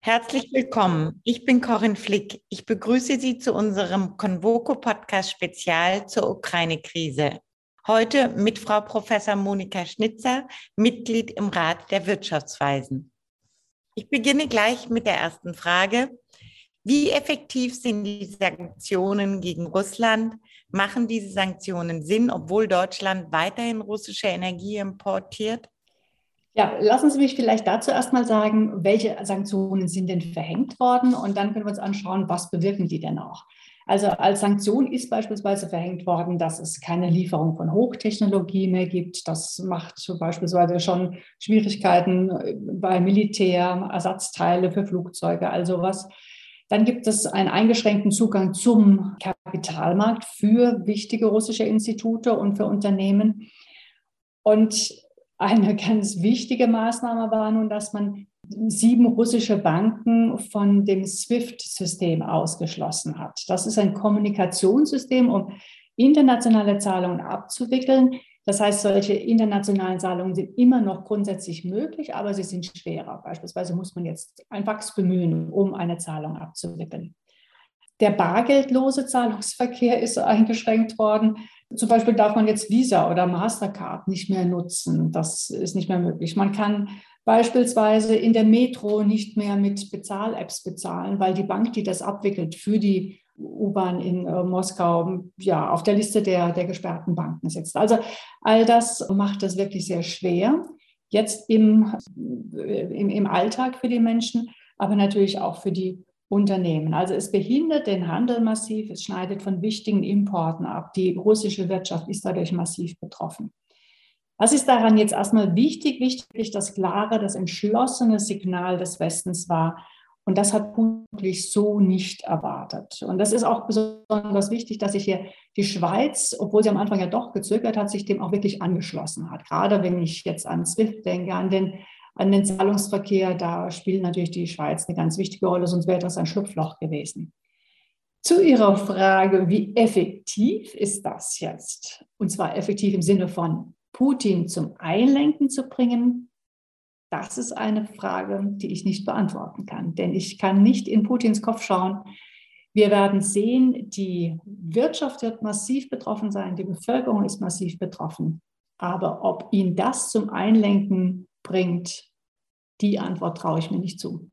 Herzlich willkommen. Ich bin Corinne Flick. Ich begrüße Sie zu unserem Convoco-Podcast Spezial zur Ukraine-Krise. Heute mit Frau Professor Monika Schnitzer, Mitglied im Rat der Wirtschaftsweisen. Ich beginne gleich mit der ersten Frage. Wie effektiv sind die Sanktionen gegen Russland? Machen diese Sanktionen Sinn, obwohl Deutschland weiterhin russische Energie importiert? Ja, lassen Sie mich vielleicht dazu erstmal sagen, welche Sanktionen sind denn verhängt worden und dann können wir uns anschauen, was bewirken die denn auch. Also als Sanktion ist beispielsweise verhängt worden, dass es keine Lieferung von Hochtechnologie mehr gibt. Das macht beispielsweise schon Schwierigkeiten bei Militär, Ersatzteile für Flugzeuge, also was. Dann gibt es einen eingeschränkten Zugang zum Kapitalmarkt für wichtige russische Institute und für Unternehmen. Und eine ganz wichtige Maßnahme war nun, dass man sieben russische Banken von dem SWIFT-System ausgeschlossen hat. Das ist ein Kommunikationssystem, um internationale Zahlungen abzuwickeln. Das heißt, solche internationalen Zahlungen sind immer noch grundsätzlich möglich, aber sie sind schwerer. Beispielsweise muss man jetzt ein Fax bemühen, um eine Zahlung abzuwickeln. Der bargeldlose Zahlungsverkehr ist eingeschränkt worden. Zum Beispiel darf man jetzt Visa oder Mastercard nicht mehr nutzen. Das ist nicht mehr möglich. Man kann beispielsweise in der Metro nicht mehr mit Bezahl-Apps bezahlen, weil die Bank, die das abwickelt für die U-Bahn in äh, Moskau, ja, auf der Liste der, der gesperrten Banken sitzt. Also all das macht es wirklich sehr schwer, jetzt im, im, im Alltag für die Menschen, aber natürlich auch für die Unternehmen. Also es behindert den Handel massiv, es schneidet von wichtigen Importen ab. Die russische Wirtschaft ist dadurch massiv betroffen. Was ist daran jetzt erstmal wichtig? Wichtig, das klare, das entschlossene Signal des Westens war. Und das hat vermutlich so nicht erwartet. Und das ist auch besonders wichtig, dass sich hier die Schweiz, obwohl sie am Anfang ja doch gezögert hat, sich dem auch wirklich angeschlossen hat. Gerade wenn ich jetzt an SWIFT denke, an den an den Zahlungsverkehr, da spielt natürlich die Schweiz eine ganz wichtige Rolle, sonst wäre das ein Schlupfloch gewesen. Zu Ihrer Frage, wie effektiv ist das jetzt? Und zwar effektiv im Sinne von Putin zum Einlenken zu bringen, das ist eine Frage, die ich nicht beantworten kann, denn ich kann nicht in Putins Kopf schauen. Wir werden sehen, die Wirtschaft wird massiv betroffen sein, die Bevölkerung ist massiv betroffen. Aber ob ihn das zum Einlenken bringt, die Antwort traue ich mir nicht zu.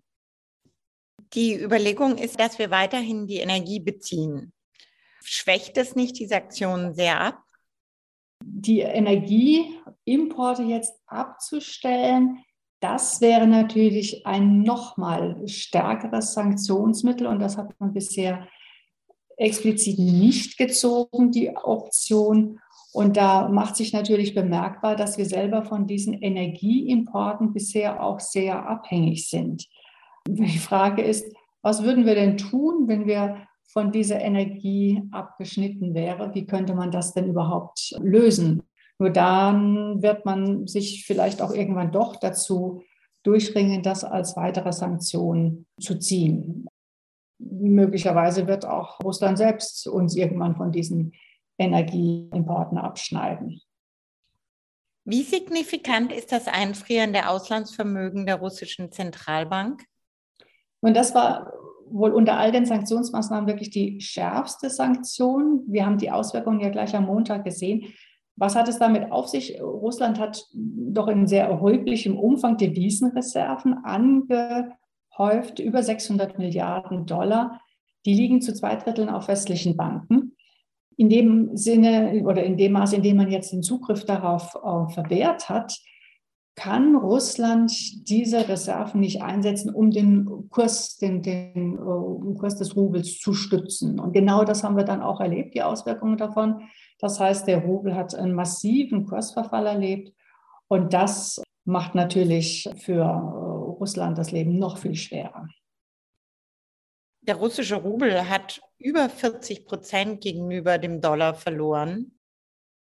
Die Überlegung ist, dass wir weiterhin die Energie beziehen. Schwächt es nicht die Sanktionen sehr ab? Die Energieimporte jetzt abzustellen, das wäre natürlich ein nochmal stärkeres Sanktionsmittel und das hat man bisher explizit nicht gezogen, die Option. Und da macht sich natürlich bemerkbar, dass wir selber von diesen Energieimporten bisher auch sehr abhängig sind. Die Frage ist, was würden wir denn tun, wenn wir von dieser Energie abgeschnitten wäre? Wie könnte man das denn überhaupt lösen? Nur dann wird man sich vielleicht auch irgendwann doch dazu durchringen, das als weitere Sanktion zu ziehen. Möglicherweise wird auch Russland selbst uns irgendwann von diesen Energieimporten abschneiden. Wie signifikant ist das Einfrieren der Auslandsvermögen der russischen Zentralbank? Und das war wohl unter all den Sanktionsmaßnahmen wirklich die schärfste Sanktion. Wir haben die Auswirkungen ja gleich am Montag gesehen. Was hat es damit auf sich? Russland hat doch in sehr erheblichem Umfang Devisenreserven angehäuft, über 600 Milliarden Dollar. Die liegen zu zwei Dritteln auf westlichen Banken in dem Sinne oder in dem Maße, in dem man jetzt den Zugriff darauf äh, verwehrt hat, kann Russland diese Reserven nicht einsetzen, um den Kurs, den, den uh, Kurs des Rubels zu stützen. Und genau das haben wir dann auch erlebt, die Auswirkungen davon. Das heißt, der Rubel hat einen massiven Kursverfall erlebt. Und das macht natürlich für uh, Russland das Leben noch viel schwerer. Der russische Rubel hat über 40 Prozent gegenüber dem Dollar verloren.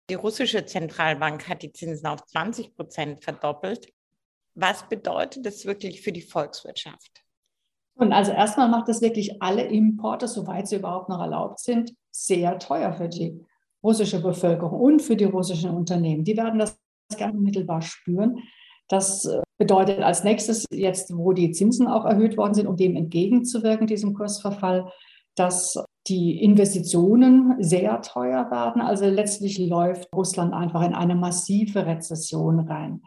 Die russische Zentralbank hat die Zinsen auf 20 Prozent verdoppelt. Was bedeutet das wirklich für die Volkswirtschaft? Und also erstmal macht das wirklich alle Importe, soweit sie überhaupt noch erlaubt sind, sehr teuer für die russische Bevölkerung und für die russischen Unternehmen. Die werden das ganz unmittelbar spüren. Das äh, bedeutet als nächstes, jetzt wo die Zinsen auch erhöht worden sind, um dem entgegenzuwirken, diesem Kursverfall, dass die Investitionen sehr teuer werden. Also letztlich läuft Russland einfach in eine massive Rezession rein.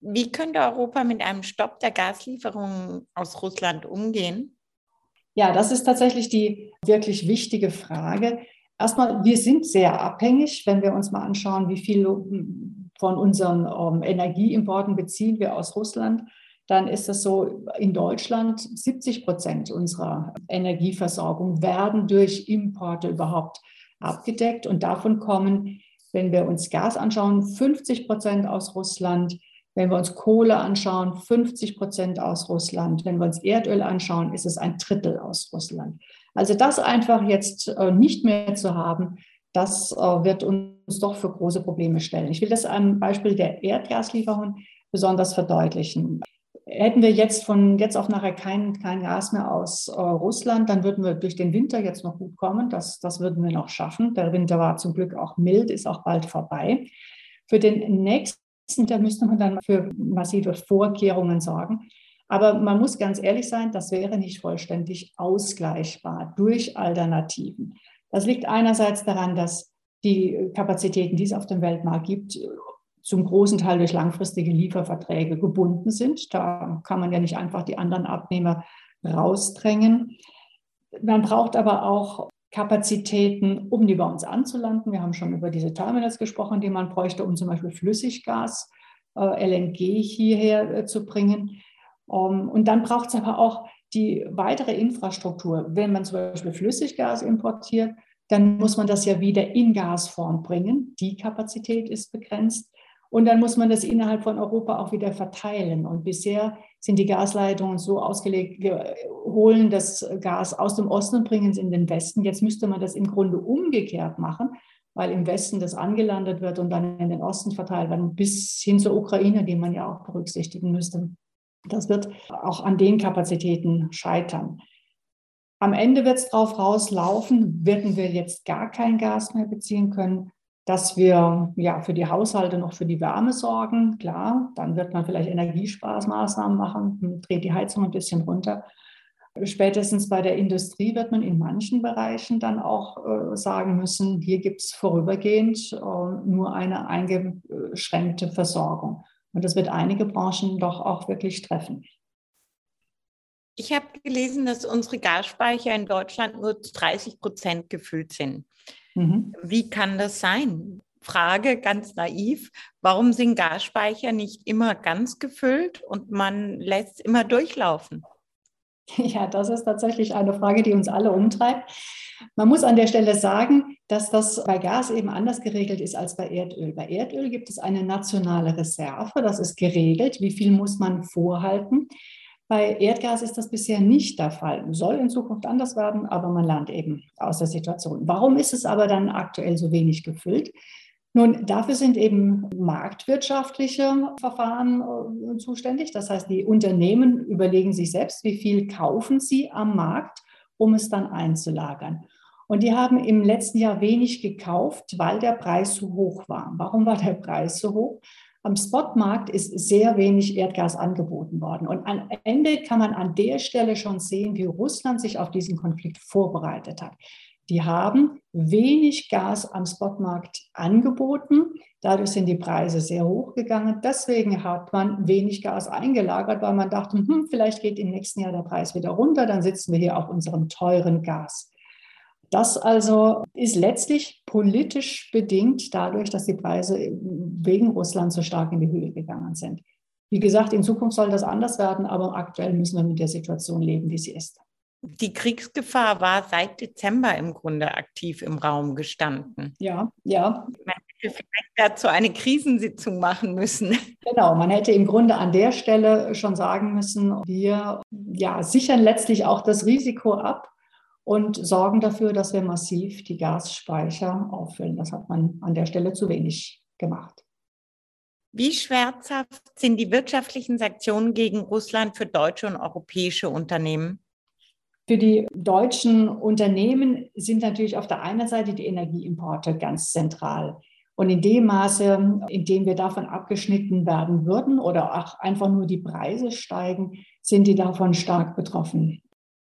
Wie könnte Europa mit einem Stopp der Gaslieferungen aus Russland umgehen? Ja, das ist tatsächlich die wirklich wichtige Frage. Erstmal, wir sind sehr abhängig, wenn wir uns mal anschauen, wie viel von unseren ähm, Energieimporten beziehen wir aus Russland, dann ist es so, in Deutschland 70 Prozent unserer Energieversorgung werden durch Importe überhaupt abgedeckt. Und davon kommen, wenn wir uns Gas anschauen, 50 Prozent aus Russland. Wenn wir uns Kohle anschauen, 50 Prozent aus Russland. Wenn wir uns Erdöl anschauen, ist es ein Drittel aus Russland. Also das einfach jetzt äh, nicht mehr zu haben, das äh, wird uns doch für große Probleme stellen. Ich will das am Beispiel der Erdgaslieferung besonders verdeutlichen. Hätten wir jetzt von jetzt auf nachher kein, kein Gas mehr aus äh, Russland, dann würden wir durch den Winter jetzt noch gut kommen. Das, das würden wir noch schaffen. Der Winter war zum Glück auch mild, ist auch bald vorbei. Für den nächsten, da müsste man dann für massive Vorkehrungen sorgen. Aber man muss ganz ehrlich sein, das wäre nicht vollständig ausgleichbar durch Alternativen. Das liegt einerseits daran, dass die Kapazitäten, die es auf dem Weltmarkt gibt, zum großen Teil durch langfristige Lieferverträge gebunden sind. Da kann man ja nicht einfach die anderen Abnehmer rausdrängen. Man braucht aber auch Kapazitäten, um die bei uns anzulanden. Wir haben schon über diese Terminals gesprochen, die man bräuchte, um zum Beispiel Flüssiggas, äh, LNG hierher äh, zu bringen. Ähm, und dann braucht es aber auch die weitere Infrastruktur. Wenn man zum Beispiel Flüssiggas importiert, dann muss man das ja wieder in Gasform bringen. Die Kapazität ist begrenzt. Und dann muss man das innerhalb von Europa auch wieder verteilen. Und bisher sind die Gasleitungen so ausgelegt, wir holen das Gas aus dem Osten und bringen es in den Westen. Jetzt müsste man das im Grunde umgekehrt machen, weil im Westen das angelandet wird und dann in den Osten verteilt wird, bis hin zur Ukraine, die man ja auch berücksichtigen müsste. Das wird auch an den Kapazitäten scheitern. Am Ende wird es darauf rauslaufen, werden wir jetzt gar kein Gas mehr beziehen können, dass wir ja für die Haushalte noch für die Wärme sorgen. Klar, dann wird man vielleicht Energiesparmaßnahmen machen, dreht die Heizung ein bisschen runter. Spätestens bei der Industrie wird man in manchen Bereichen dann auch äh, sagen müssen, hier gibt es vorübergehend äh, nur eine eingeschränkte Versorgung. Und das wird einige Branchen doch auch wirklich treffen. Ich habe gelesen, dass unsere Gasspeicher in Deutschland nur zu 30 Prozent gefüllt sind. Mhm. Wie kann das sein? Frage ganz naiv, warum sind Gasspeicher nicht immer ganz gefüllt und man lässt immer durchlaufen? Ja, das ist tatsächlich eine Frage, die uns alle umtreibt. Man muss an der Stelle sagen, dass das bei Gas eben anders geregelt ist als bei Erdöl. Bei Erdöl gibt es eine nationale Reserve, das ist geregelt, wie viel muss man vorhalten. Bei Erdgas ist das bisher nicht der Fall. Soll in Zukunft anders werden, aber man lernt eben aus der Situation. Warum ist es aber dann aktuell so wenig gefüllt? Nun, dafür sind eben marktwirtschaftliche Verfahren äh, zuständig. Das heißt, die Unternehmen überlegen sich selbst, wie viel kaufen sie am Markt, um es dann einzulagern. Und die haben im letzten Jahr wenig gekauft, weil der Preis zu hoch war. Warum war der Preis so hoch? Am Spotmarkt ist sehr wenig Erdgas angeboten worden. Und am Ende kann man an der Stelle schon sehen, wie Russland sich auf diesen Konflikt vorbereitet hat. Die haben wenig Gas am Spotmarkt angeboten. Dadurch sind die Preise sehr hoch gegangen. Deswegen hat man wenig Gas eingelagert, weil man dachte, hm, vielleicht geht im nächsten Jahr der Preis wieder runter. Dann sitzen wir hier auf unserem teuren Gas. Das also ist letztlich politisch bedingt dadurch, dass die Preise wegen Russland so stark in die Höhe gegangen sind. Wie gesagt, in Zukunft soll das anders werden, aber aktuell müssen wir mit der Situation leben, wie sie ist. Die Kriegsgefahr war seit Dezember im Grunde aktiv im Raum gestanden. Ja, ja. Man hätte vielleicht dazu eine Krisensitzung machen müssen. Genau, man hätte im Grunde an der Stelle schon sagen müssen, wir ja, sichern letztlich auch das Risiko ab, und sorgen dafür, dass wir massiv die Gasspeicher auffüllen. Das hat man an der Stelle zu wenig gemacht. Wie schmerzhaft sind die wirtschaftlichen Sanktionen gegen Russland für deutsche und europäische Unternehmen? Für die deutschen Unternehmen sind natürlich auf der einen Seite die Energieimporte ganz zentral. Und in dem Maße, in dem wir davon abgeschnitten werden würden oder auch einfach nur die Preise steigen, sind die davon stark betroffen.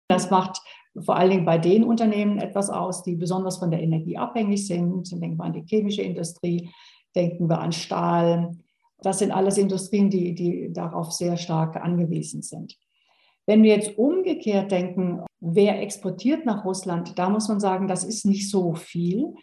Das macht vor allen Dingen bei den Unternehmen etwas aus, die besonders von der Energie abhängig sind. Denken wir an die chemische Industrie, denken wir an Stahl. Das sind alles Industrien, die, die darauf sehr stark angewiesen sind. Wenn wir jetzt umgekehrt denken, wer exportiert nach Russland, da muss man sagen, das ist nicht so viel.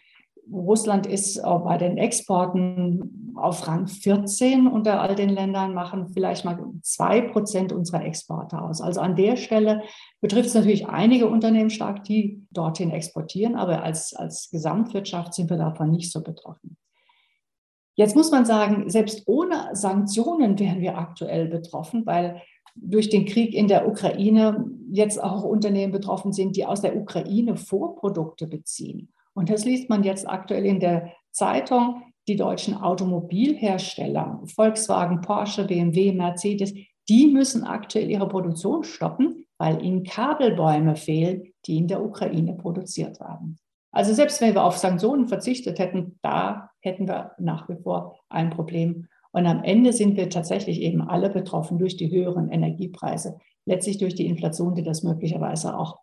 Russland ist bei den Exporten auf Rang 14 unter all den Ländern, machen vielleicht mal zwei Prozent unserer Exporte aus. Also an der Stelle betrifft es natürlich einige Unternehmen stark, die dorthin exportieren, aber als, als Gesamtwirtschaft sind wir davon nicht so betroffen. Jetzt muss man sagen, selbst ohne Sanktionen wären wir aktuell betroffen, weil durch den Krieg in der Ukraine jetzt auch Unternehmen betroffen sind, die aus der Ukraine Vorprodukte beziehen. Und das liest man jetzt aktuell in der Zeitung. Die deutschen Automobilhersteller, Volkswagen, Porsche, BMW, Mercedes, die müssen aktuell ihre Produktion stoppen, weil ihnen Kabelbäume fehlen, die in der Ukraine produziert werden. Also selbst wenn wir auf Sanktionen verzichtet hätten, da hätten wir nach wie vor ein Problem. Und am Ende sind wir tatsächlich eben alle betroffen durch die höheren Energiepreise, letztlich durch die Inflation, die das möglicherweise auch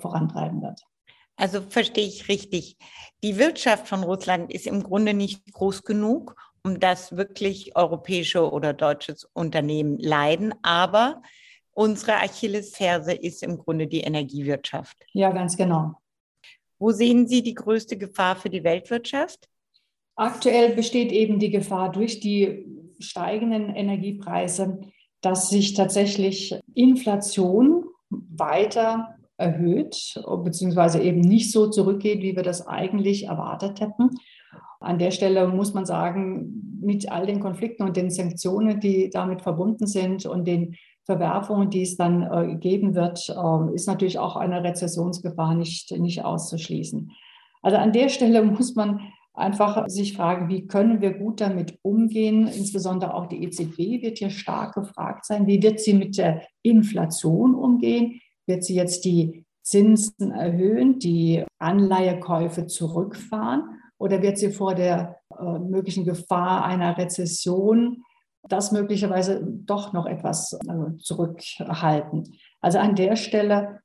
vorantreiben wird. Also verstehe ich richtig. Die Wirtschaft von Russland ist im Grunde nicht groß genug, um dass wirklich europäische oder deutsche Unternehmen leiden. Aber unsere Achillesferse ist im Grunde die Energiewirtschaft. Ja, ganz genau. Wo sehen Sie die größte Gefahr für die Weltwirtschaft? Aktuell besteht eben die Gefahr durch die steigenden Energiepreise, dass sich tatsächlich Inflation weiter erhöht, beziehungsweise eben nicht so zurückgeht, wie wir das eigentlich erwartet hätten. An der Stelle muss man sagen, mit all den Konflikten und den Sanktionen, die damit verbunden sind und den Verwerfungen, die es dann äh, geben wird, äh, ist natürlich auch eine Rezessionsgefahr nicht, nicht auszuschließen. Also an der Stelle muss man einfach sich fragen, wie können wir gut damit umgehen? Insbesondere auch die EZB wird hier stark gefragt sein. Wie wird sie mit der Inflation umgehen? Wird sie jetzt die Zinsen erhöhen, die Anleihekäufe zurückfahren oder wird sie vor der äh, möglichen Gefahr einer Rezession das möglicherweise doch noch etwas äh, zurückhalten? Also an der Stelle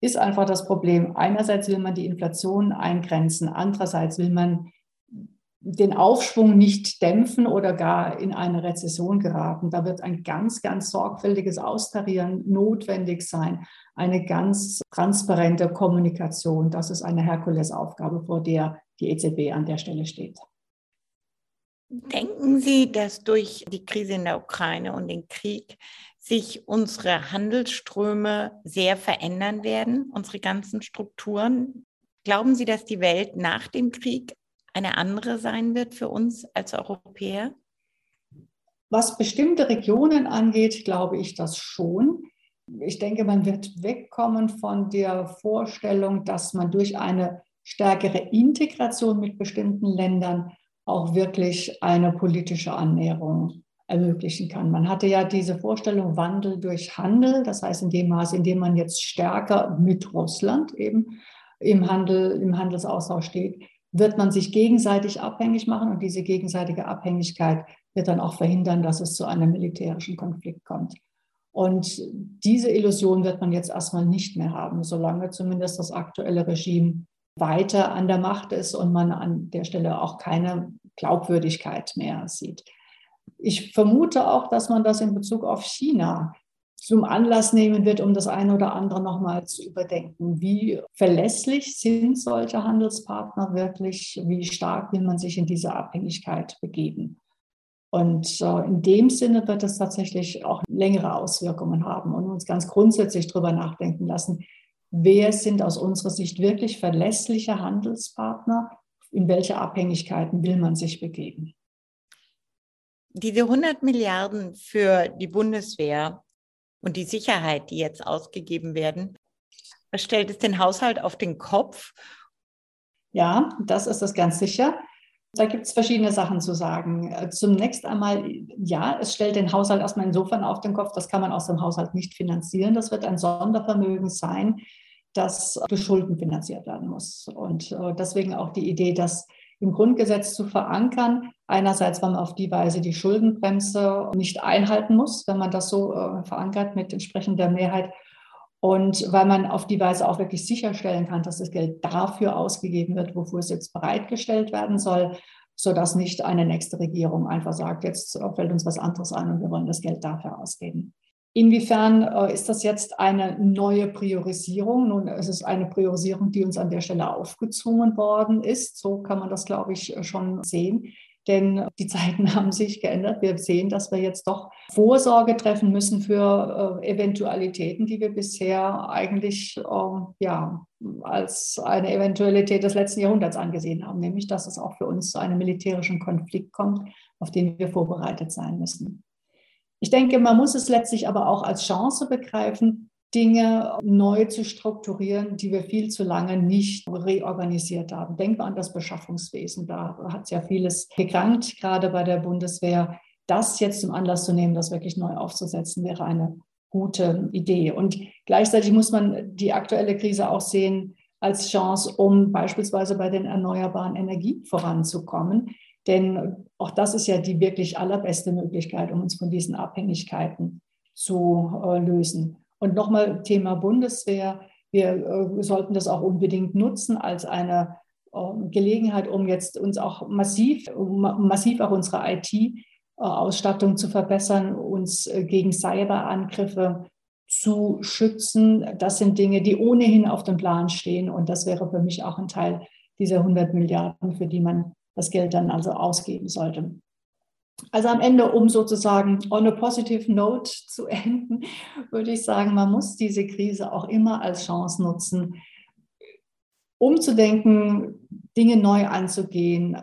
ist einfach das Problem. Einerseits will man die Inflation eingrenzen, andererseits will man den Aufschwung nicht dämpfen oder gar in eine Rezession geraten. Da wird ein ganz, ganz sorgfältiges Austarieren notwendig sein, eine ganz transparente Kommunikation. Das ist eine Herkulesaufgabe, vor der die EZB an der Stelle steht. Denken Sie, dass durch die Krise in der Ukraine und den Krieg sich unsere Handelsströme sehr verändern werden, unsere ganzen Strukturen? Glauben Sie, dass die Welt nach dem Krieg eine andere sein wird für uns als Europäer? Was bestimmte Regionen angeht, glaube ich das schon. Ich denke, man wird wegkommen von der Vorstellung, dass man durch eine stärkere Integration mit bestimmten Ländern auch wirklich eine politische Annäherung ermöglichen kann. Man hatte ja diese Vorstellung Wandel durch Handel, das heißt in dem Maße, in dem man jetzt stärker mit Russland eben im Handel, im Handelsaustausch steht, wird man sich gegenseitig abhängig machen und diese gegenseitige Abhängigkeit wird dann auch verhindern, dass es zu einem militärischen Konflikt kommt. Und diese Illusion wird man jetzt erstmal nicht mehr haben, solange zumindest das aktuelle Regime weiter an der Macht ist und man an der Stelle auch keine Glaubwürdigkeit mehr sieht. Ich vermute auch, dass man das in Bezug auf China zum Anlass nehmen wird, um das eine oder andere nochmal zu überdenken. Wie verlässlich sind solche Handelspartner wirklich? Wie stark will man sich in diese Abhängigkeit begeben? Und äh, in dem Sinne wird es tatsächlich auch längere Auswirkungen haben und uns ganz grundsätzlich darüber nachdenken lassen, wer sind aus unserer Sicht wirklich verlässliche Handelspartner? In welche Abhängigkeiten will man sich begeben? Diese 100 Milliarden für die Bundeswehr und die Sicherheit, die jetzt ausgegeben werden, stellt es den Haushalt auf den Kopf. Ja, das ist es ganz sicher. Da gibt es verschiedene Sachen zu sagen. Zunächst einmal, ja, es stellt den Haushalt erstmal insofern auf den Kopf, das kann man aus dem Haushalt nicht finanzieren. Das wird ein Sondervermögen sein, das durch Schulden finanziert werden muss. Und äh, deswegen auch die Idee, dass im Grundgesetz zu verankern. Einerseits, weil man auf die Weise die Schuldenbremse nicht einhalten muss, wenn man das so äh, verankert mit entsprechender Mehrheit. Und weil man auf die Weise auch wirklich sicherstellen kann, dass das Geld dafür ausgegeben wird, wofür es jetzt bereitgestellt werden soll, sodass nicht eine nächste Regierung einfach sagt, jetzt fällt uns was anderes ein und wir wollen das Geld dafür ausgeben. Inwiefern äh, ist das jetzt eine neue Priorisierung? Nun, es ist eine Priorisierung, die uns an der Stelle aufgezwungen worden ist. So kann man das, glaube ich, schon sehen. Denn die Zeiten haben sich geändert. Wir sehen, dass wir jetzt doch Vorsorge treffen müssen für äh, Eventualitäten, die wir bisher eigentlich äh, ja, als eine Eventualität des letzten Jahrhunderts angesehen haben, nämlich dass es auch für uns zu einem militärischen Konflikt kommt, auf den wir vorbereitet sein müssen. Ich denke, man muss es letztlich aber auch als Chance begreifen, Dinge neu zu strukturieren, die wir viel zu lange nicht reorganisiert haben. Denken wir an das Beschaffungswesen. Da hat es ja vieles gekrankt, gerade bei der Bundeswehr. Das jetzt zum Anlass zu nehmen, das wirklich neu aufzusetzen, wäre eine gute Idee. Und gleichzeitig muss man die aktuelle Krise auch sehen als Chance, um beispielsweise bei den erneuerbaren Energien voranzukommen. Denn auch das ist ja die wirklich allerbeste Möglichkeit, um uns von diesen Abhängigkeiten zu äh, lösen. Und nochmal Thema Bundeswehr. Wir äh, sollten das auch unbedingt nutzen als eine äh, Gelegenheit, um jetzt uns auch massiv, um massiv auch unsere IT-Ausstattung zu verbessern, uns äh, gegen Cyberangriffe zu schützen. Das sind Dinge, die ohnehin auf dem Plan stehen. Und das wäre für mich auch ein Teil dieser 100 Milliarden, für die man das Geld dann also ausgeben sollte. Also am Ende, um sozusagen on a positive note zu enden, würde ich sagen, man muss diese Krise auch immer als Chance nutzen, umzudenken, Dinge neu anzugehen,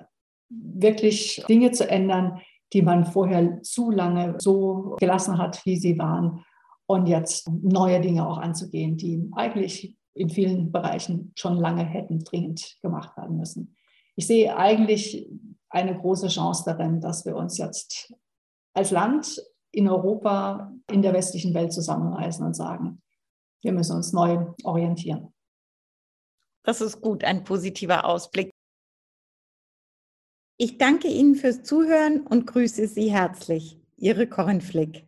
wirklich Dinge zu ändern, die man vorher zu lange so gelassen hat, wie sie waren, und jetzt neue Dinge auch anzugehen, die eigentlich in vielen Bereichen schon lange hätten dringend gemacht werden müssen. Ich sehe eigentlich eine große Chance darin, dass wir uns jetzt als Land in Europa, in der westlichen Welt zusammenreißen und sagen, wir müssen uns neu orientieren. Das ist gut, ein positiver Ausblick. Ich danke Ihnen fürs Zuhören und grüße Sie herzlich. Ihre Corinne Flick.